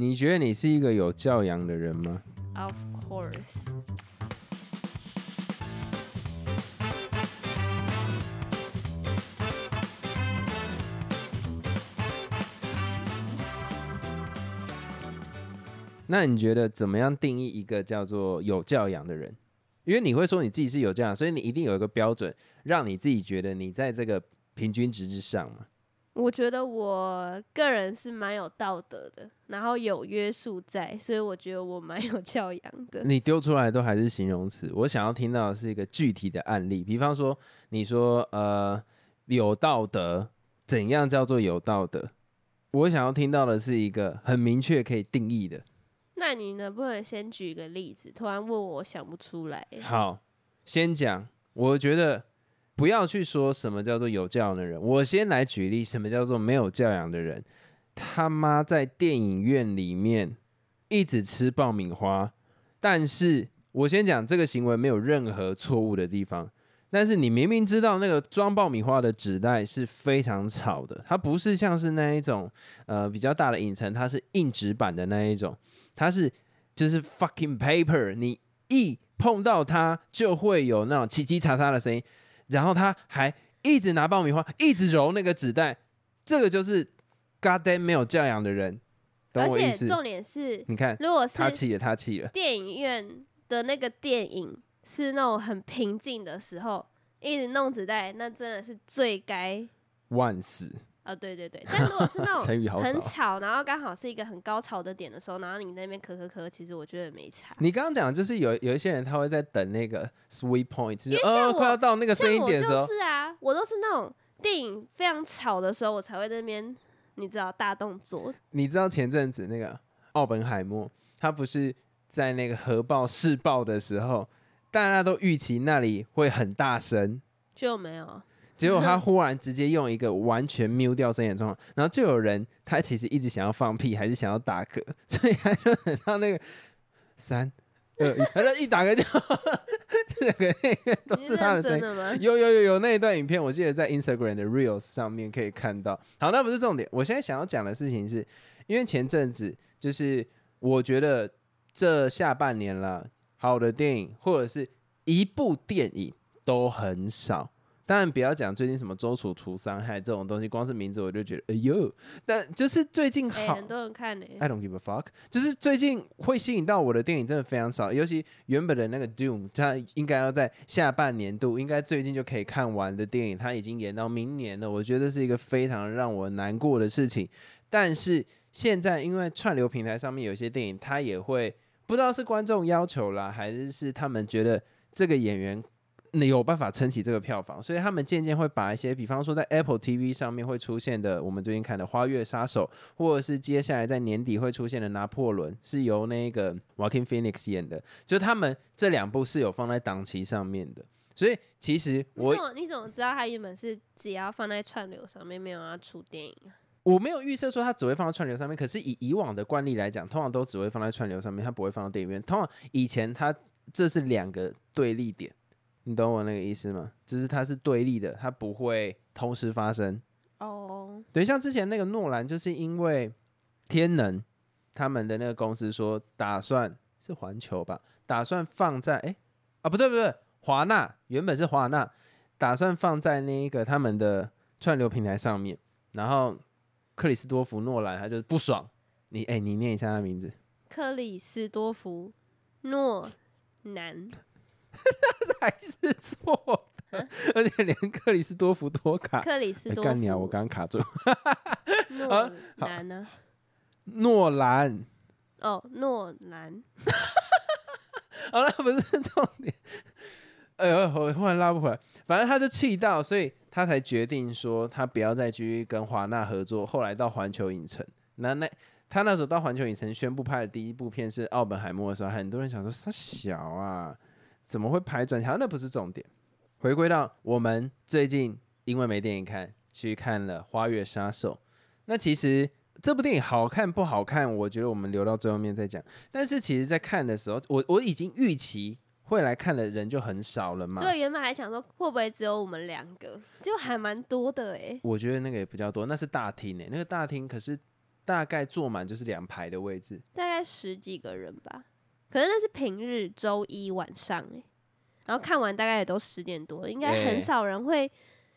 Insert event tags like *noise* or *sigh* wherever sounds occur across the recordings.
你觉得你是一个有教养的人吗？Of course，那你觉得怎么样定义一个叫做有教养的人？因为你会说你自己是有教养，所以你一定有一个标准，让你自己觉得你在这个平均值之上嘛。我觉得我个人是蛮有道德的，然后有约束在，所以我觉得我蛮 *laughs* 有教养的。你丢出来都还是形容词，我想要听到的是一个具体的案例，比方说你说呃有道德，怎样叫做有道德？我想要听到的是一个很明确可以定义的。那你能不能先举一个例子？突然问我，我想不出来。好，先讲，我觉得不要去说什么叫做有教养的人，我先来举例，什么叫做没有教养的人。他妈在电影院里面一直吃爆米花，但是我先讲这个行为没有任何错误的地方。但是你明明知道那个装爆米花的纸袋是非常吵的，它不是像是那一种呃比较大的影城，它是硬纸板的那一种，它是就是 fucking paper，你一碰到它就会有那种叽叽喳喳的声音，然后他还一直拿爆米花一直揉那个纸袋，这个就是 goddamn 没有教养的人，懂而我意思？且重点是，你看如果是他气了，他气了，电影院的那个电影是那种很平静的时候，一直弄纸袋，那真的是最该万死，啊！对对对，但如果是那种很。吵，然后刚好是一个很高潮的点的时候，然后你在那边咳咳咳，其实我觉得没差。你刚刚讲的就是有有一些人他会在等那个 sweet point，就是哦因为像快要到那个声音点的时候就，是啊，我都是那种电影非常吵的时候，我才会在那边，你知道大动作。你知道前阵子那个奥本海默，他不是在那个核爆试爆的时候，大家都预期那里会很大声，就没有，结果他忽然直接用一个完全 mute 掉声音的状况，然后就有人他其实一直想要放屁，还是想要打嗝，*laughs* 所以他就等到那个三二一，他就一打嗝就这两个那个都是他的声音。有有有有那一段影片，我记得在 Instagram 的 Reels 上面可以看到。好，那不是重点。我现在想要讲的事情是，因为前阵子就是我觉得这下半年了，好的电影或者是一部电影都很少。当然不要讲最近什么周楚除伤害这种东西，光是名字我就觉得哎呦。但就是最近哎、好，很多人看呢、I don't give a fuck。就是最近会吸引到我的电影真的非常少，尤其原本的那个 Doom，它应该要在下半年度，应该最近就可以看完的电影，它已经延到明年了。我觉得是一个非常让我难过的事情。但是现在因为串流平台上面有些电影，它也会不知道是观众要求啦，还是是他们觉得这个演员有办法撑起这个票房，所以他们渐渐会把一些，比方说在 Apple TV 上面会出现的，我们最近看的《花月杀手》，或者是接下来在年底会出现的《拿破仑》，是由那个 Walking Phoenix 演的，就他们这两部是有放在档期上面的。所以其实我你怎么知道他原本是只要放在串流上面，没有要出电影啊？我没有预设说它只会放在串流上面，可是以以往的惯例来讲，通常都只会放在串流上面，它不会放到电影院。通常以前它这是两个对立点，你懂我那个意思吗？就是它是对立的，它不会同时发生。哦，对，像之前那个诺兰，就是因为天能他们的那个公司说打算是环球吧，打算放在哎啊不对不对，华纳原本是华纳，打算放在那一个他们的串流平台上面，然后克里斯多夫诺兰他就是不爽，你哎你念一下他的名字，克里斯多夫诺南，*laughs* 还是错的，而且连克里斯多夫多卡。克里斯多干你啊！我刚刚卡住。诺兰呢？诺兰，哦，诺兰，*laughs* 好了，不是重点。哎呦，我忽然拉不回来。反正他就气到，所以他才决定说他不要再继续跟华纳合作。后来到环球影城，那那他那时候到环球影城宣布拍的第一部片是《奥本海默》的时候，很多人想说他小啊，怎么会排转条？那不是重点。回归到我们最近因为没电影看，去看了《花月杀手》。那其实这部电影好看不好看，我觉得我们留到最后面再讲。但是其实，在看的时候，我我已经预期会来看的人就很少了嘛。对，原本还想说会不会只有我们两个，就还蛮多的哎。我觉得那个也比较多，那是大厅诶、那个大厅可是大概坐满就是两排的位置。大概十几个人吧，可是那是平日周一晚上哎、然后看完大概也都十点多，应该哎很少人会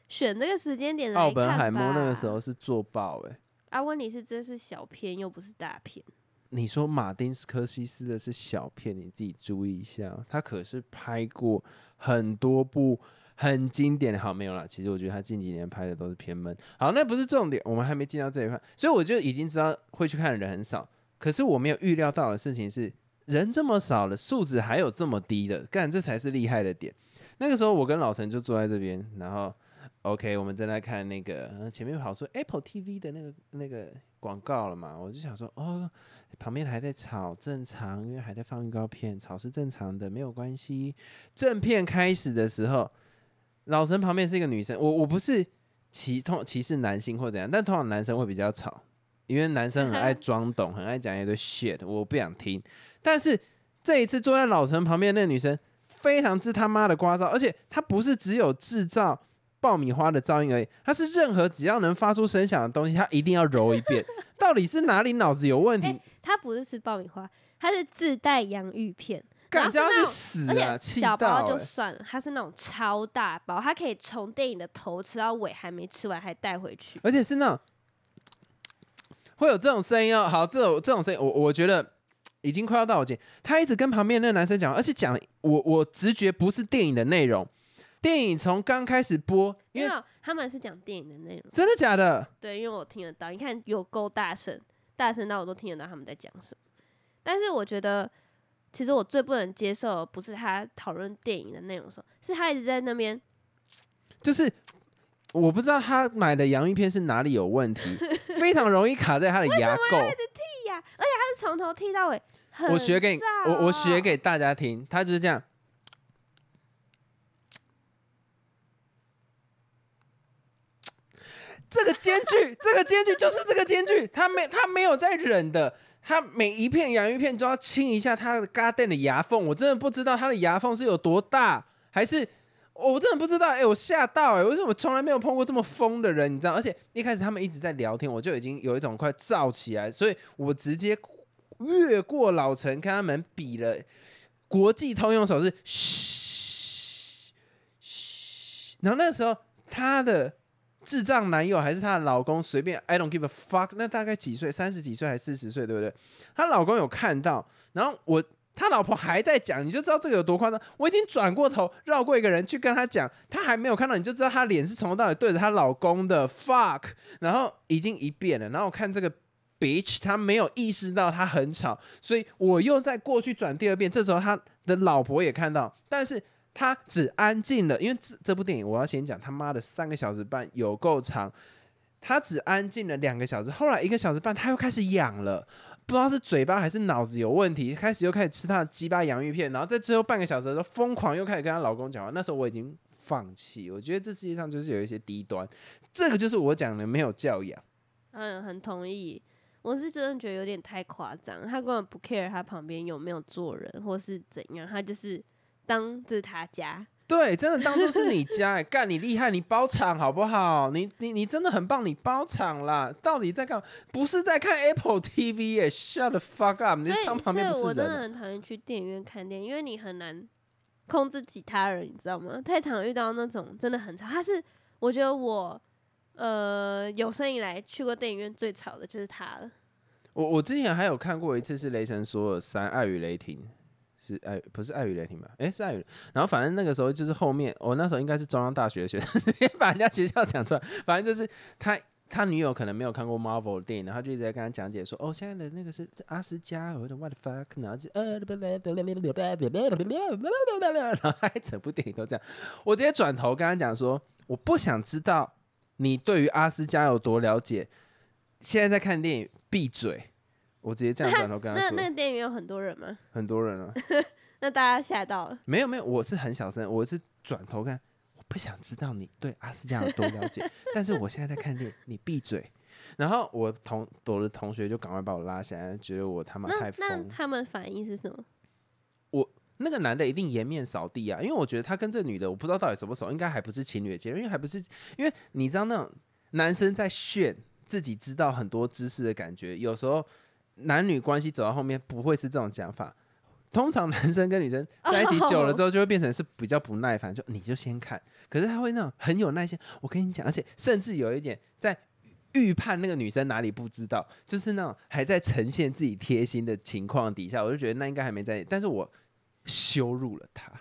选这个时间点来看奥本海默那个时候是做爆哎、啊，问题是这是小片又不是大片，你说马丁斯科西斯的是小片，你自己注意一下哦，他可是拍过很多部很经典的。好，没有啦，其实我觉得他近几年拍的都是偏闷。好，那不是重点，我们还没进到这一块，所以我就已经知道会去看的人很少。可是我没有预料到的事情是，人这么少了，素质还有这么低的，干这才是厉害的点。那个时候我跟老陈就坐在这边，然后 OK，我们正在看那个前面跑出 Apple TV 的那个那个广告了嘛，我就想说哦，旁边还在吵，正常，因为还在放预告片，吵是正常的，没有关系。正片开始的时候，老陈旁边是一个女生，我我不是歧通歧视男性或怎样，但通常男生会比较吵，因为男生很爱装懂，很爱讲一堆 shit，我不想听。但是这一次坐在老陈旁边那个女生，非常之他妈的聒噪，而且她不是只有制造爆米花的噪音而已，她是任何只要能发出声响的东西，她一定要揉一遍。*laughs* 到底是哪里脑子有问题？哎它不是吃爆米花，她是自带洋芋片，然干叫她是死啊！而且气小包！就算了，它是那种超大包，它可以从电影的头吃到尾，还没吃完还带回去。而且是那种会有这种声音哦。好，这种这种声音，我我觉得已经快要到我姐。他一直跟旁边那个男生讲，而且讲我我直觉不是电影的内容。电影从刚开始播，因为他们是讲电影的内容，真的假的？对，因为我听得到，你看有够大声，大声到我都听得到他们在讲什么。但是我觉得，其实我最不能接受的不是他讨论电影的内容的时候，是他一直在那边就是我不知道他买的洋芋片是哪里有问题，*laughs* 非常容易卡在他的牙垢。是从头剃到尾，很我学给你我我学哦给大家听，他就是这样。这个间距，这个间距就是这个间距，他没他没有在忍的，他每一片洋芋片都要清一下他的 god damn 的牙缝，我真的不知道他的牙缝是有多大，还是我真的不知道，哎、我吓到哎、为什么从来没有碰过这么疯的人，你知道？而且一开始他们一直在聊天，我就已经有一种快燥起来，所以我直接越过老陈，跟他们比了国际通用手势，嘘。然后那时候她的智障男友还是她的老公，随便 I don't give a fuck，那大概几岁？三十几岁还是四十岁，对不对？她老公有看到，然后我。她老婆还在讲，你就知道这个有多夸张。我已经转过头绕过一个人去跟她讲，她还没有看到，你就知道她脸是从头到尾对着她老公的 fuck，然后已经一遍了。然后我看这个 bitch，她没有意识到他很吵，所以我又在过去转第二遍。这时候他的老婆也看到，但是他只安静了，因为这这部电影我要先讲他妈的三个小时半有够长，他只安静了两个小时，后来一个小时半他又开始痒了。不知道是嘴巴还是脑子有问题，开始又开始吃他的鸡巴洋芋片，然后在最后半个小时的时候疯狂又开始跟她老公讲话。那时候我已经放弃，我觉得这世界上就是有一些低端，这个就是我讲的没有教养。嗯，很同意。我是真的觉得有点太夸张，他根本不 care 他旁边有没有坐人或是怎样，他就是当这是他家。对，真的当做是你家、欸，*laughs* 干你厉害，你包场好不好？你你你真的很棒，你包场啦！到底在干？不是在看 Apple TV 耶、s h u t the fuck up！你当旁边不是我真的。很讨厌去电影院看电影，因为你很难控制其他人，你知道吗？太常遇到那种真的很吵。他是我觉得我呃有生以来去过电影院最吵的就是他了。我我之前还有看过一次是雷神索尔三爱与雷霆，是爱不是爱与雷霆吧？诶，是爱与。然后反正那个时候就是后面，我那时候应该是中央大学的学生，*laughs* 把人家学校讲出来。反正就是他他女友可能没有看过 Marvel 的电影，然后就一直在跟他讲解说，哦，现在的那个是阿斯加，我的 What Fuck？” 然后就呃，然后他整部电影都这样。我直接转头跟他讲说，我不想知道你对于阿斯加有多了解。现在在看电影，闭嘴！我直接这样转头跟他那说，那个电影院有很多人吗？*laughs* 很多人啊，*laughs* 那大家吓到了。没有没有，我是很小声，我是转头看，我不想知道你对阿斯加有多了解，但是我现在在看电影，你闭嘴。然后我同我的同学就赶快把我拉下来，觉得我他妈太疯。那他们反应是什么？那个男的一定颜面扫地啊，因为我觉得他跟这女的，我不知道到底熟不熟，应该还不是情侣的阶段，因为还不是，因为你知道那种男生在炫自己知道很多知识的感觉。有时候男女关系走到后面不会是这种讲法，通常男生跟女生在一起久了之后，*laughs* 就会变成是比较不耐烦，就你就先看。可是他会那种很有耐心，我跟你讲，而且甚至有一点在预判那个女生哪里不知道，就是那种还在呈现自己贴心的情况底下，我就觉得那应该还没在，但是我羞辱了他。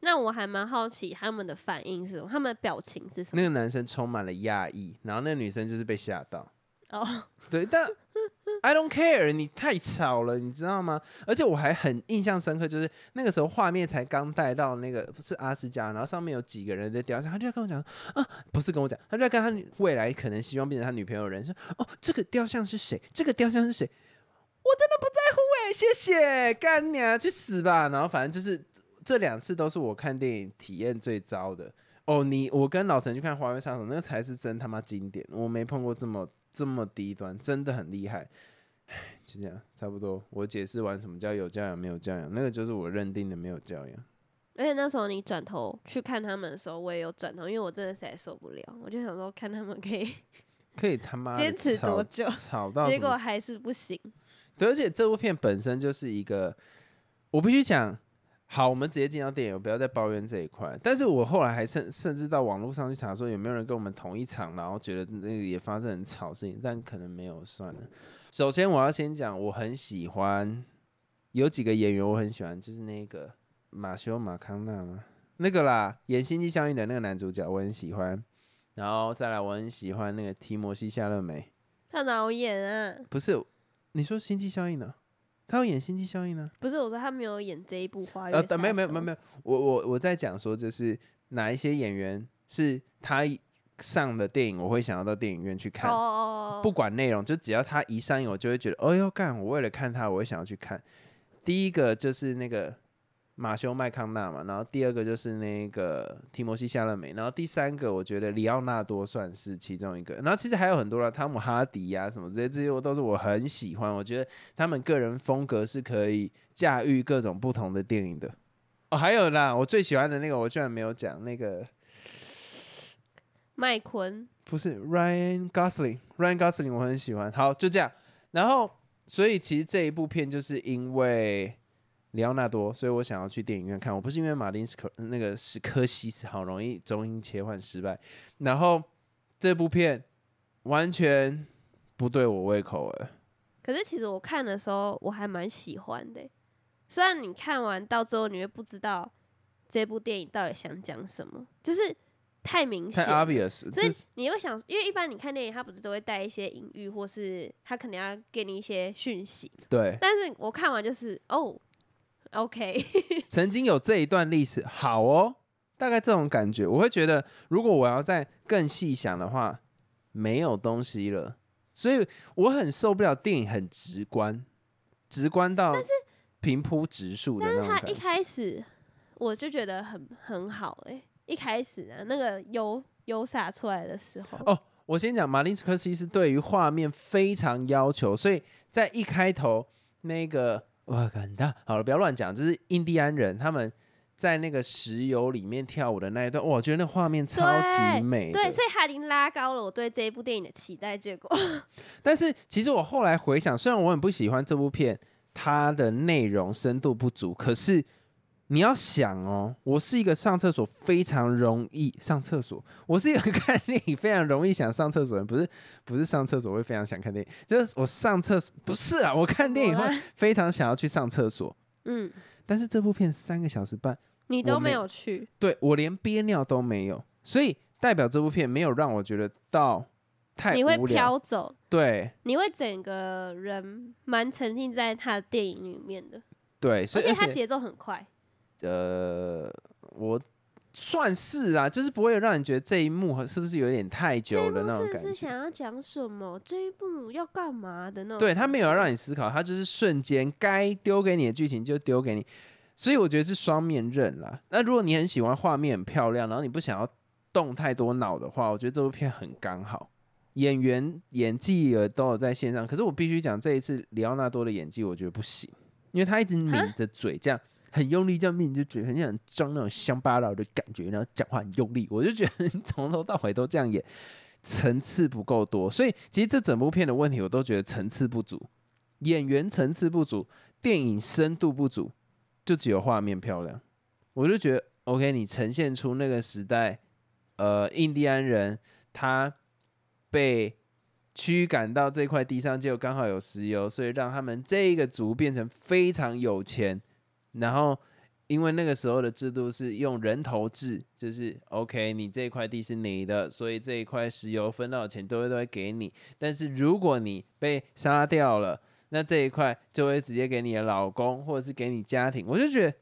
那我还蛮好奇他们的反应是什么，他们的表情是什么？那个男生充满了讶异，然后那个女生就是被吓到。哦，对，但 *laughs* I don't care，你太吵了，你知道吗？而且我还很印象深刻，就是那个时候画面才刚带到那个不是阿斯加，然后上面有几个人的雕像，他就在跟我讲啊，不是跟我讲，他就在跟他未来可能希望变成他女朋友的人说，哦，这个雕像是谁？这个雕像是谁？我真的不在乎哎，谢谢，干你啊，去死吧！然后反正就是这两次都是我看电影体验最糟的哦。你我跟老陈去看《华为杀手》，那个才是真他妈经典，我没碰过这么这么低端，真的很厉害。唉，就这样，差不多。我解释完什么叫有教养没有教养，那个就是我认定的没有教养。而且那时候你转头去看他们的时候，我也有转头，因为我真的实在受不了，我就想说看他们可以可以他妈坚持多久，吵到结果还是不行。对，而且这部片本身就是一个，我必须讲，好，我们直接进到电影，不要再抱怨这一块。但是我后来还甚甚至到网络上去查说有没有人跟我们同一场，然后觉得那个也发生很吵事情，但可能没有，算了。首先我要先讲，我很喜欢有几个演员，我很喜欢，就是那个马修马康纳嘛？那个啦，演《星际效应》的那个男主角，我很喜欢。然后再来，我很喜欢那个提摩西夏勒梅，他哪有演啊？不是你说《星际效应》呢？他要演《星际效应》呢？不是我说他没有演这一部《花月呃，没有没有没有没有，我我我在讲说，就是哪一些演员是他上的电影，我会想要到电影院去看，哦哦哦，不管内容，就只要他一上映，我就会觉得，哦哟干，我为了看他，我会想要去看。第一个就是那个马修麦康纳嘛，然后第二个就是那个提摩西夏勒梅，然后第三个我觉得里奥纳多算是其中一个，然后其实还有很多了，汤姆哈迪呀、什么这些，这些我都是我很喜欢，我觉得他们个人风格是可以驾驭各种不同的电影的。哦，还有啦，我最喜欢的那个我居然没有讲，那个麦昆不是 Ryan Gosling，Ryan Gosling 我很喜欢。好，就这样。然后，所以其实这一部片就是因为里奥纳多，所以我想要去电影院看。我不是因为马丁斯科那个史科西斯好容易中英切换失败。然后这部片完全不对我胃口哎。可是其实我看的时候我还蛮喜欢的欸，虽然你看完到最后你会不知道这部电影到底想讲什么，就是太明显了，obvious，所以你会想，因为一般你看电影，它不是都会带一些隐喻，或是它可能要给你一些讯息，对，但是我看完就是哦，OK，*laughs* 曾经有这一段历史，好哦，大概这种感觉，我会觉得，如果我要再更细想的话，没有东西了，所以我很受不了电影很直观，直观到但是平铺直述的但是他一。开始我就觉得很很好哎、一开始啊那个油油洒出来的时候，哦我先讲，马林斯科西斯对于画面非常要求，所以在一开头那个哇，很大，好了，不要乱讲，就是印第安人他们在那个石油里面跳舞的那一段，哇我觉得那画面超级美的。对，所以他已经拉高了我对这一部电影的期待，结果 *laughs* 但是其实我后来回想，虽然我很不喜欢这部片，它的内容深度不足，可是你要想哦，我是一个上厕所非常容易上厕所，我是一个看电影非常容易想上厕所的人，不是不是上厕所会非常想看电影，就是我上厕所不是啊，我看电影会非常想要去上厕所，嗯，但是这部片三个小时半，你都没有去，对我连憋尿都没有，所以代表这部片没有让我觉得到太你会，飘走，对。你会整个人蛮沉浸在他的电影里面的，对，所以他节奏很快。呃，我算是啊，就是不会让你觉得这一幕是不是有点太久了那种感觉是。想要讲什么？这一幕要干嘛的那种？对他没有要让你思考，他就是瞬间该丢给你的剧情就丢给你，所以我觉得是双面刃啦。那如果你很喜欢画面很漂亮，然后你不想要动太多脑的话，我觉得这部片很刚好。演员演技也都有在线上，可是我必须讲，这一次里奥纳多的演技我觉得不行，因为他一直抿着嘴，这样很用力，这样抿着嘴，很想装那种乡巴佬的感觉，然后讲话很用力，我就觉得从头到尾都这样演，层次不够多，所以其实这整部片的问题，我都觉得层次不足，演员层次不足，电影深度不足，就只有画面漂亮。我就觉得，OK，你呈现出那个时代，呃，印第安人他被驱赶到这块地上，就刚好有石油，所以让他们这个族变成非常有钱，然后。因为那个时候的制度是用人头制，就是 OK，你这块地是你的，所以这一块石油分到的钱都会都会给你。但是如果你被杀掉了，那这一块就会直接给你的老公，或者是给你家庭。我就觉得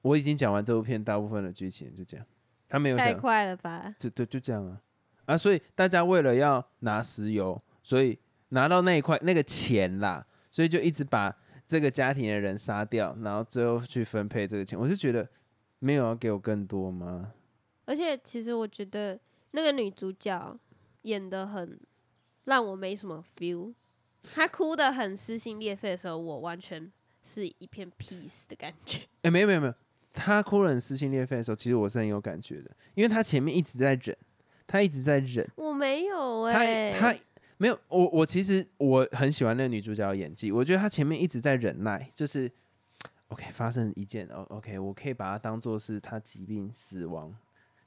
我已经讲完这部片大部分的剧情，就这样。他没有太快了吧？就对，就这样啊啊！所以大家为了要拿石油，所以拿到那一块那个钱啦，所以就一直把。这个家庭的人杀掉，然后最后去分配这个钱，我就觉得没有要给我更多吗？而且其实我觉得那个女主角演的很让我没什么 feel，她哭的很撕心裂肺的时候，我完全是一片 peace 的感觉。哎，没有没有没有，她哭的很撕心裂肺的时候，其实我是很有感觉的，因为她前面一直在忍，她一直在忍。我没有哎，她。没有，我我其实我很喜欢那个女主角的演技，我觉得她前面一直在忍耐，就是 OK 发生一件哦 OK，我可以把它当做是她疾病死亡。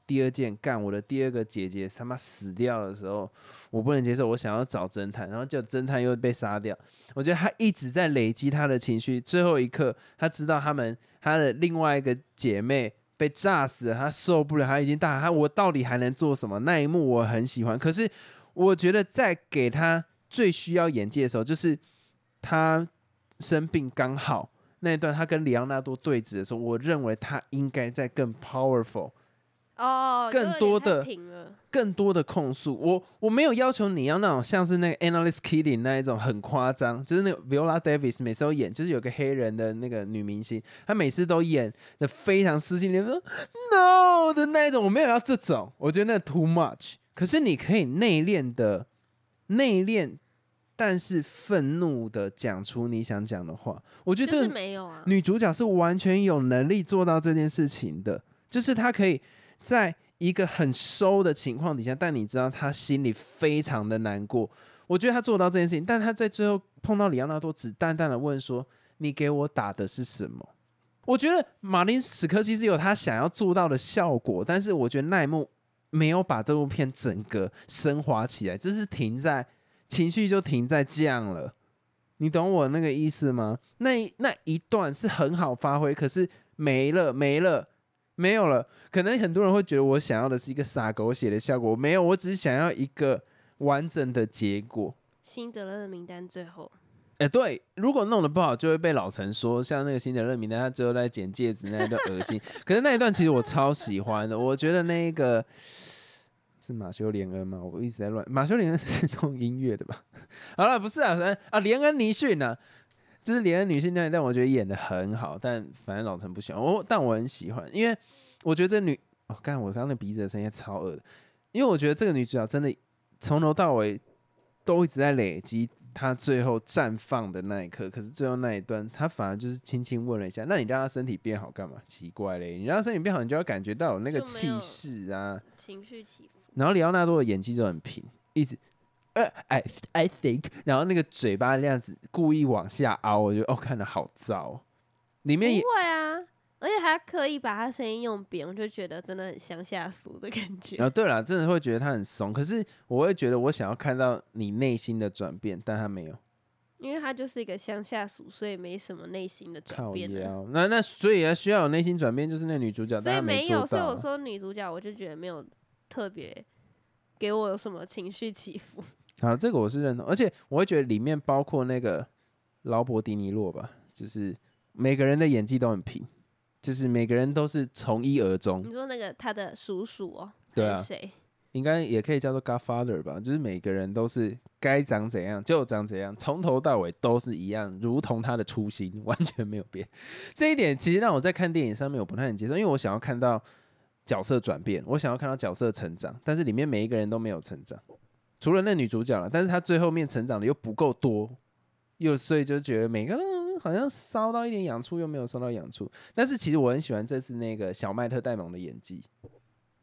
第二件干我的第二个姐姐他妈死掉的时候，我不能接受，我想要找侦探，然后就侦探又被杀掉。我觉得她一直在累积她的情绪，最后一刻她知道他们她的另外一个姐妹被炸死了，她受不了，她已经大喊：“我到底还能做什么？”那一幕我很喜欢，可是。我觉得在给他最需要演技的时候，就是他生病刚好那一段，他跟里昂纳多对峙的时候，我认为他应该在更 powerful 哦，更多的更多的控诉。我我没有要求你要那种像是那个 Analyst Kidding 那一种很夸张，就是那个 Viola Davis 每次都演，就是有个黑人的那个女明星，她每次都演的非常撕心裂肺，No 的那一种，我没有要这种，我觉得那 too much。可是你可以内敛的内敛，但是愤怒的讲出你想讲的话。我觉得这个没有啊，女主角是完全有能力做到这件事情的，就是她可以在一个很收的情况底下，但你知道她心里非常的难过。我觉得她做到这件事情，但她在最后碰到里奥纳多，只淡淡的问说：“你给我打的是什么？”我觉得马林史科其实有他想要做到的效果，但是我觉得那一幕。没有把这部片整个升华起来，就是停在情绪就停在这样了，你懂我那个意思吗？那那一段是很好发挥，可是没了没了没有了。可能很多人会觉得我想要的是一个撒狗血的效果，没有，我只是想要一个完整的结果。辛德勒的名单最后。哎，对，如果弄得不好，就会被老陈说，像那个新的任名单，他最后在剪戒指那一段恶心。可是那一段其实我超喜欢的，我觉得那个是马修连恩吗？我一直在乱，马修连恩是弄音乐的吧？*laughs* 好了，不是啊，啊，连恩尼逊呢？就是连恩女性那一段，我觉得演的很好，但反正老陈不喜欢我，但我很喜欢，因为我觉得这女，哦，刚我刚刚鼻子的声音超恶，因为我觉得这个女主角真的从头到尾都一直在累积。他最后绽放的那一刻，可是最后那一段，他反而就是轻轻问了一下：“那你让他身体变好干嘛？”奇怪嘞，你让他身体变好，你就要感觉到有那个气势啊，情绪起伏。然后里奥纳多的演技就很平，一直呃，I I think，然后那个嘴巴那样子故意往下凹，我觉得哦，看的好糟。里面也。而且他刻意把他声音用扁，我就觉得真的很乡下俗的感觉。啊，对了，真的会觉得他很怂。可是我会觉得我想要看到你内心的转变，但他没有，因为他就是一个乡下俗，所以没什么内心的转变。那那所以需要有内心转变，就是那女主角，所以没有。所以我说女主角，我就觉得没有特别给我有什么情绪起伏。好，这个我是认同，而且我会觉得里面包括那个劳勃迪尼洛吧，就是每个人的演技都很平。就是每个人都是从一而终。你说那个他的叔叔哦，对啊，谁？应该也可以叫做 Godfather 吧。就是每个人都是该长怎样就长怎样，从头到尾都是一样，如同他的初心 *laughs* 完全没有变。这一点其实让我在看电影上面我不太能接受，因为我想要看到角色转变，我想要看到角色成长，但是里面每一个人都没有成长，除了那女主角了。但是她最后面成长的又不够多，又所以就觉得每个人。好像烧到一点痒处，又没有烧到痒处。但是其实我很喜欢这次那个小麦特戴蒙的演技，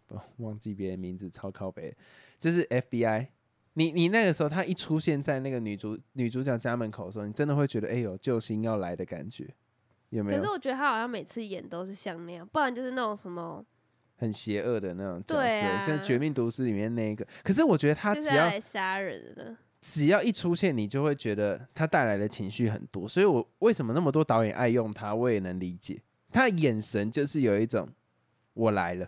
不忘记别人名字，超靠北，就是 FBI 你你那个时候他一出现在那个女主女主角家门口的时候，你真的会觉得哎呦救星要来的感觉，有没有？可是我觉得他好像每次演都是像那样，不然就是那种什么，很邪恶的那种角色，像《绝命毒师》里面那个。可是我觉得他就是只要来杀人的。只要一出现，你就会觉得他带来的情绪很多。所以我为什么那么多导演爱用他，我也能理解。他的眼神就是有一种我来了，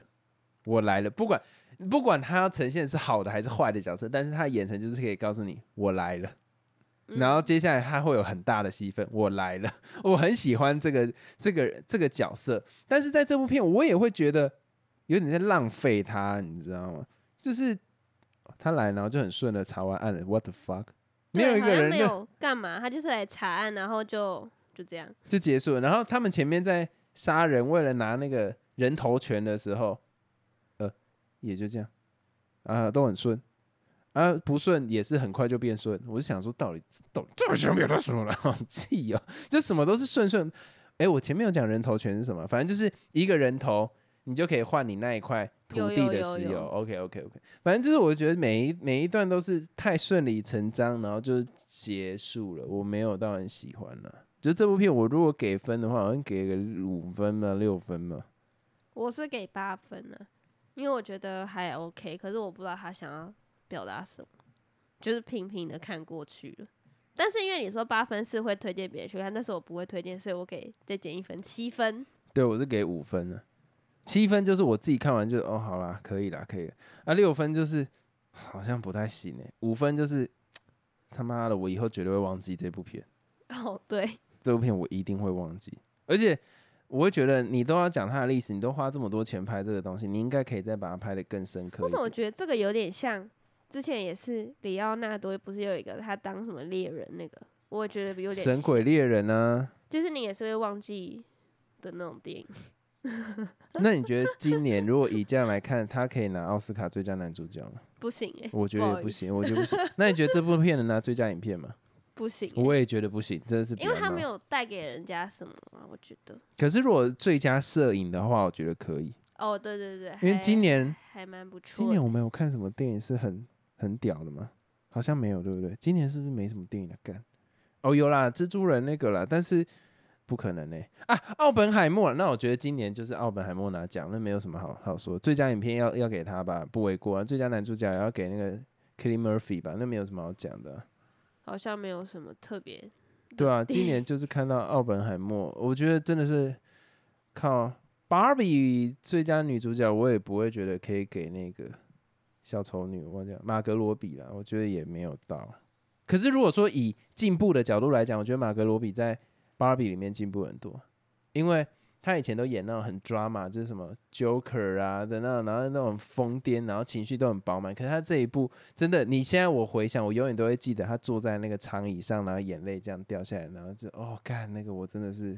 我来了，不管不管他要呈现是好的还是坏的角色，但是他的眼神就是可以告诉你我来了。嗯然后接下来他会有很大的戏份，我来了，*laughs* 我很喜欢这个这个这个角色，但是在这部片我也会觉得有点在浪费他，你知道吗？就是他来，然后就很顺的查完案了，what the fuck，没有一个人没有干嘛，他就是来查案，然后就就这样。就结束了。然后他们前面在杀人，为了拿那个人头权的时候，呃，也就这样啊，都很顺啊，不顺也是很快就变顺。我就想说，到底到底这么想表达什么了？*laughs* 好气哦，就什么都是顺顺。哎，我前面有讲人头权是什么，反正就是一个人头，你就可以换你那一块土有地有有有的石油。OK OK OK，反正就是我觉得每一每一段都是太顺理成章，然后就结束了。我没有到很喜欢了。就这部片，我如果给分的话，好像给个五分嘛，六分嘛。我是给八分呢、因为我觉得还 OK，可是我不知道他想要表达什么，就是平平的看过去了。但是因为你说八分是会推荐别人去看，但是我不会推荐，所以我给再减一分，七分。对我是给五分的，七分就是我自己看完就哦，好啦，可以啦，可以了。啊，六分就是好像不太行哎，五分就是 *tsk* 他妈的，我以后绝对会忘记这部片。哦，对，这部片我一定会忘记，而且我会觉得你都要讲它的历史，你都花这么多钱拍这个东西，你应该可以再把它拍得更深刻为什么我。觉得这个有点像之前也是里奥纳多不是有一个他当什么猎人那个，我也觉得有点神鬼，猎人呢、就是你也是会忘记的那种电影。*laughs* 那你觉得今年如果以这样来看，他可以拿奥斯卡最佳男主角吗？不行哎、我觉得也不行，思我觉得不行。那你觉得这部片能拿最佳影片吗？不行欸、我也觉得不行，真的是因为他没有带给人家什么啊，我觉得。可是如果最佳摄影的话，我觉得可以，哦，对对对，因为今年还蛮不错的。今年我们有看什么电影是很很屌的吗？好像没有，对不对？今年是不是没什么电影来干？哦，有啦，蜘蛛人那个啦，但是不可能呢、啊！奥本海默，那我觉得今年就是奥本海默拿奖，那没有什么好好说。最佳影片要要给他吧，不为过啊。最佳男主角也要给那个 Kelly Murphy 吧，那没有什么好讲的啊、好像没有什么特别。对啊，*laughs* 今年就是看到奥本海默，我觉得真的是靠 Barbie 最佳女主角，我也不会觉得可以给那个小丑女，我讲马格罗比啦，我觉得也没有到。可是如果说以进步的角度来讲，我觉得马格罗比在 Barbie 里面进步很多，因为他以前都演那种很 drama，就是什么 Joker 啊的那种，然后那种疯癫，然后情绪都很饱满。可是他这一部真的，你现在我回想，我永远都会记得他坐在那个长椅上，然后眼泪这样掉下来，然后就哦，干那个我真的是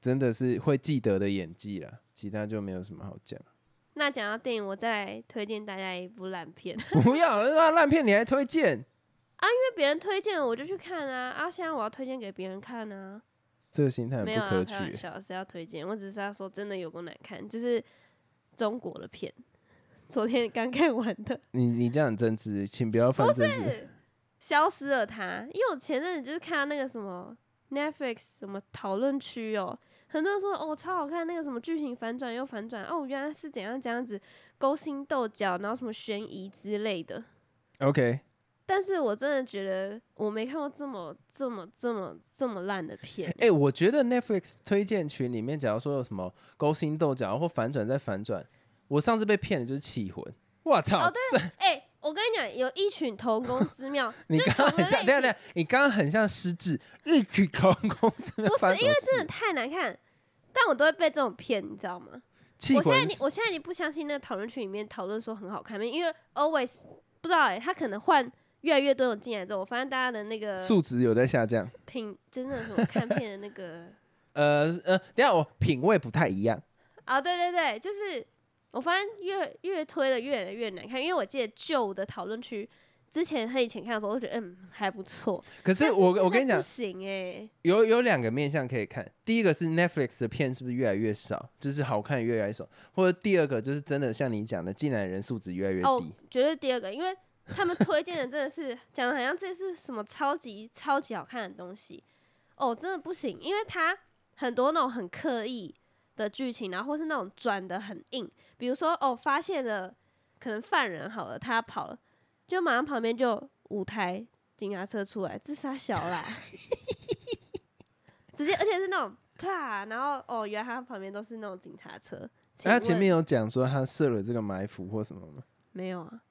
真的是会记得的演技了，其他就没有什么好讲。那讲到电影，我再来推荐大家一部烂片，*laughs* 不要他妈烂片你还推荐，啊因为别人推荐我就去看啊，啊，现在我要推荐给别人看啊，这个心态很没有可取欸。开玩笑，是要推荐，我只是要说真的有够难看，就是中国的片，昨天刚看完的，你你这样很政治，请不要犯政治。是消失了他，因为我前阵子就是看到那个什么 Netflix 什么讨论区哦，很多人说哦超好看，那个什么剧情反转又反转，哦原来是怎样这样子勾心斗角，然后什么悬疑之类的。OK，但是我真的觉得我没看过这么这么这么这么烂的片。哎、我觉得 Netflix 推荐群里面，假如说有什么勾心斗角或反转再反转，我上次被骗的就是气魂。我操！哦这哎、我跟你讲，有一群同工之妙，*laughs* 你刚刚很像，类等下等下，你刚刚很像失智，一群同工，之妙不是因为真的？太难看，但我都会被这种骗，你知道吗？气我现在我现在已经不相信那个讨论群里面讨论说很好看，因为 always 不知道哎、他可能换越来越多人进来之后，我发现大家的那个素质有在下降。品，真的什么看片的那个 *laughs* 呃呃，等下我品味不太一样。啊，对对对，就是我发现越越推的越来越难看，因为我记得旧的讨论区。之前他以前看的时候，都觉得嗯还不错。可是我我跟你讲不，行哎、有有两个面向可以看，第一个是 Netflix 的片是不是越来越少，就是好看越来越少，或者第二个就是真的像你讲的，进来的人素质越来越哦低。，绝对第二个，因为他们推荐的真的是讲的好像这是什么超级超级好看的东西。哦，真的不行，因为他很多那种很刻意的剧情，然后或是那种转的很硬，比如说哦，发现了可能犯人好了，他跑了，就马上旁边就五台警察车出来，自杀小啦，*laughs* 直接而且是那种啪，然后哦，原来他旁边都是那种警察车，他前面有讲说他设了这个埋伏或什么吗？没有啊，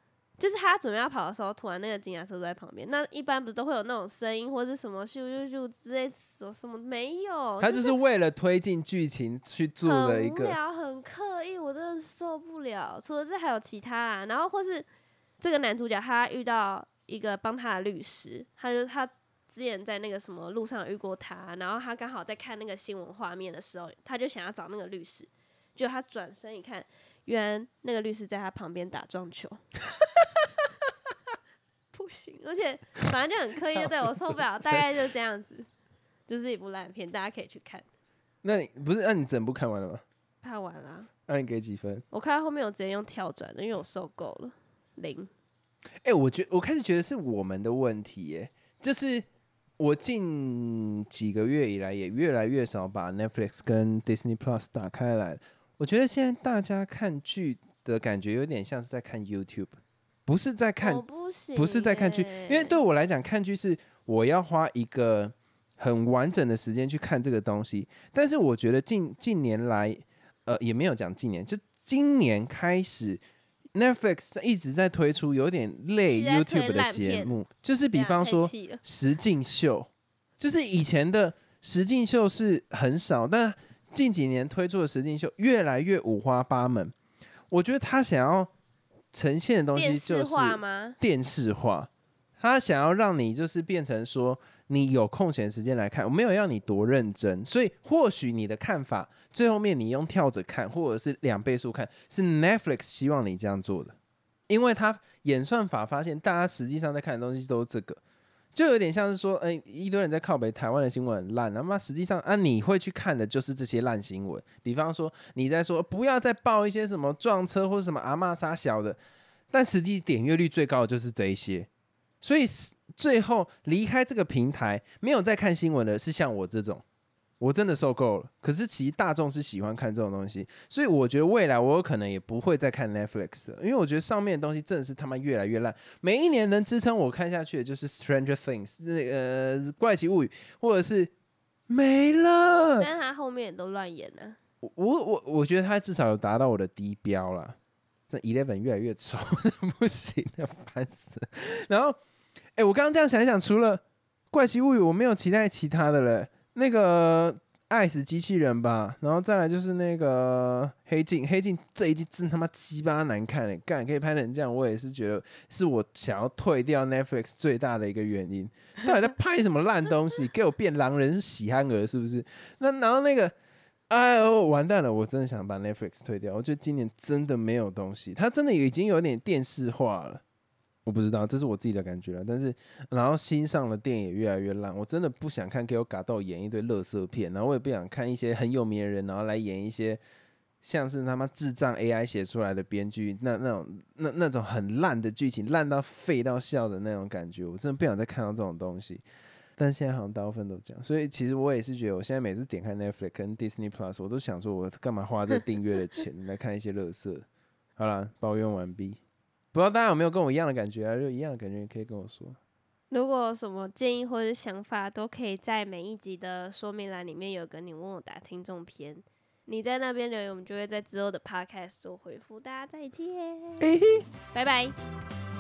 就是他准备要跑的时候，突然那个警察车都在旁边。那一般不是都会有那种声音或者什么咻咻咻之类什么什么没有？他就是为了推进剧情去做的一个，很无聊，很刻意，我真的受不了。除了这还有其他啊，然后或是这个男主角他遇到一个帮他的律师，他就他之前在那个什么路上遇过他，然后他刚好在看那个新闻画面的时候，他就想要找那个律师，就他转身一看，原来那个律师在他旁边打撞球。*laughs* 而且反正就很刻意，*laughs* 就对我受不了，大概就这样子，就是一部烂片，大家可以去看。那你不是？那你整部看完了吗？看完了，那你给几分？我看到后面我直接用跳转的，因为我受够了零。哎、我觉我开始觉得是我们的问题，耶，就是我近几个月以来也越来越少把 Netflix 跟 Disney Plus 打开来。我觉得现在大家看剧的感觉有点像是在看 YouTube，不是在看不是在看剧，因为对我来讲，看剧是我要花一个很完整的时间去看这个东西。但是我觉得近近年来，呃，也没有讲近年，就今年开始，Netflix 一直在推出有点类 YouTube 的节目，就是比方说实境秀，就是以前的实境秀是很少，但近几年推出的实境秀越来越五花八门。我觉得他想要呈现的东西电视就是化吗？电视化，他想要让你就是变成说，你有空闲时间来看，我没有要你多认真，所以或许你的看法最后面你用跳着看，或者是两倍速看，是 Netflix 希望你这样做的，因为他演算法发现大家实际上在看的东西都是这个。就有点像是说，哎、一堆人在靠北台湾的新闻很烂，那么实际上啊，你会去看的就是这些烂新闻。比方说，你在说不要再报一些什么撞车或者什么阿嬷杀小的，但实际点阅率最高的就是这一些。所以最后离开这个平台，没有再看新闻的是像我这种，我真的受够了。可是其实大众是喜欢看这种东西，所以我觉得未来我有可能也不会再看 Netflix 了，因为我觉得上面的东西真的是他妈越来越烂。每一年能支撑我看下去的就是 Stranger Things，那个、呃、怪奇物语，或者是没了。但是他后面也都乱演了、我我我我觉得他至少有达到我的低标了。这 Eleven 越来越丑，*laughs* 不行了，烦死了。然后，哎、我刚刚这样想一想，除了怪奇物语，我没有期待其他的了。那个爱死机器人吧，然后再来就是那个黑镜，黑镜这一季真他妈鸡巴难看嘞，干可以拍成这样，我也是觉得是我想要退掉 Netflix 最大的一个原因。到底在拍什么烂东西？给我变狼人是喜憨儿是不是？那然后那个。哎呦，完蛋了！我真的想把 Netflix 退掉。我觉得今年真的没有东西，它真的已经有点电视化了。我不知道，这是我自己的感觉了。但是，然后新上的电影越来越烂，我真的不想看给我嘎到演一堆乐色片，然后我也不想看一些很有名的人，然后来演一些像是他妈智障 AI 写出来的编剧那那种那那种很烂的剧情，烂到废到笑的那种感觉，我真的不想再看到这种东西。但现在好像大部分都这样，所以其实我也是觉得，我现在每次点开 Netflix 跟 Disney Plus，我都想说，我干嘛花这订阅的钱来看一些乐色？好了，抱怨完毕。不知道大家有没有跟我一样的感觉啊？就一样的感觉，也可以跟我说。如果有什么建议或者想法，都可以在每一集的说明栏里面有个你问我答听众篇，你在那边留言，我们就会在之后的 podcast 做回复。大家再见，拜拜。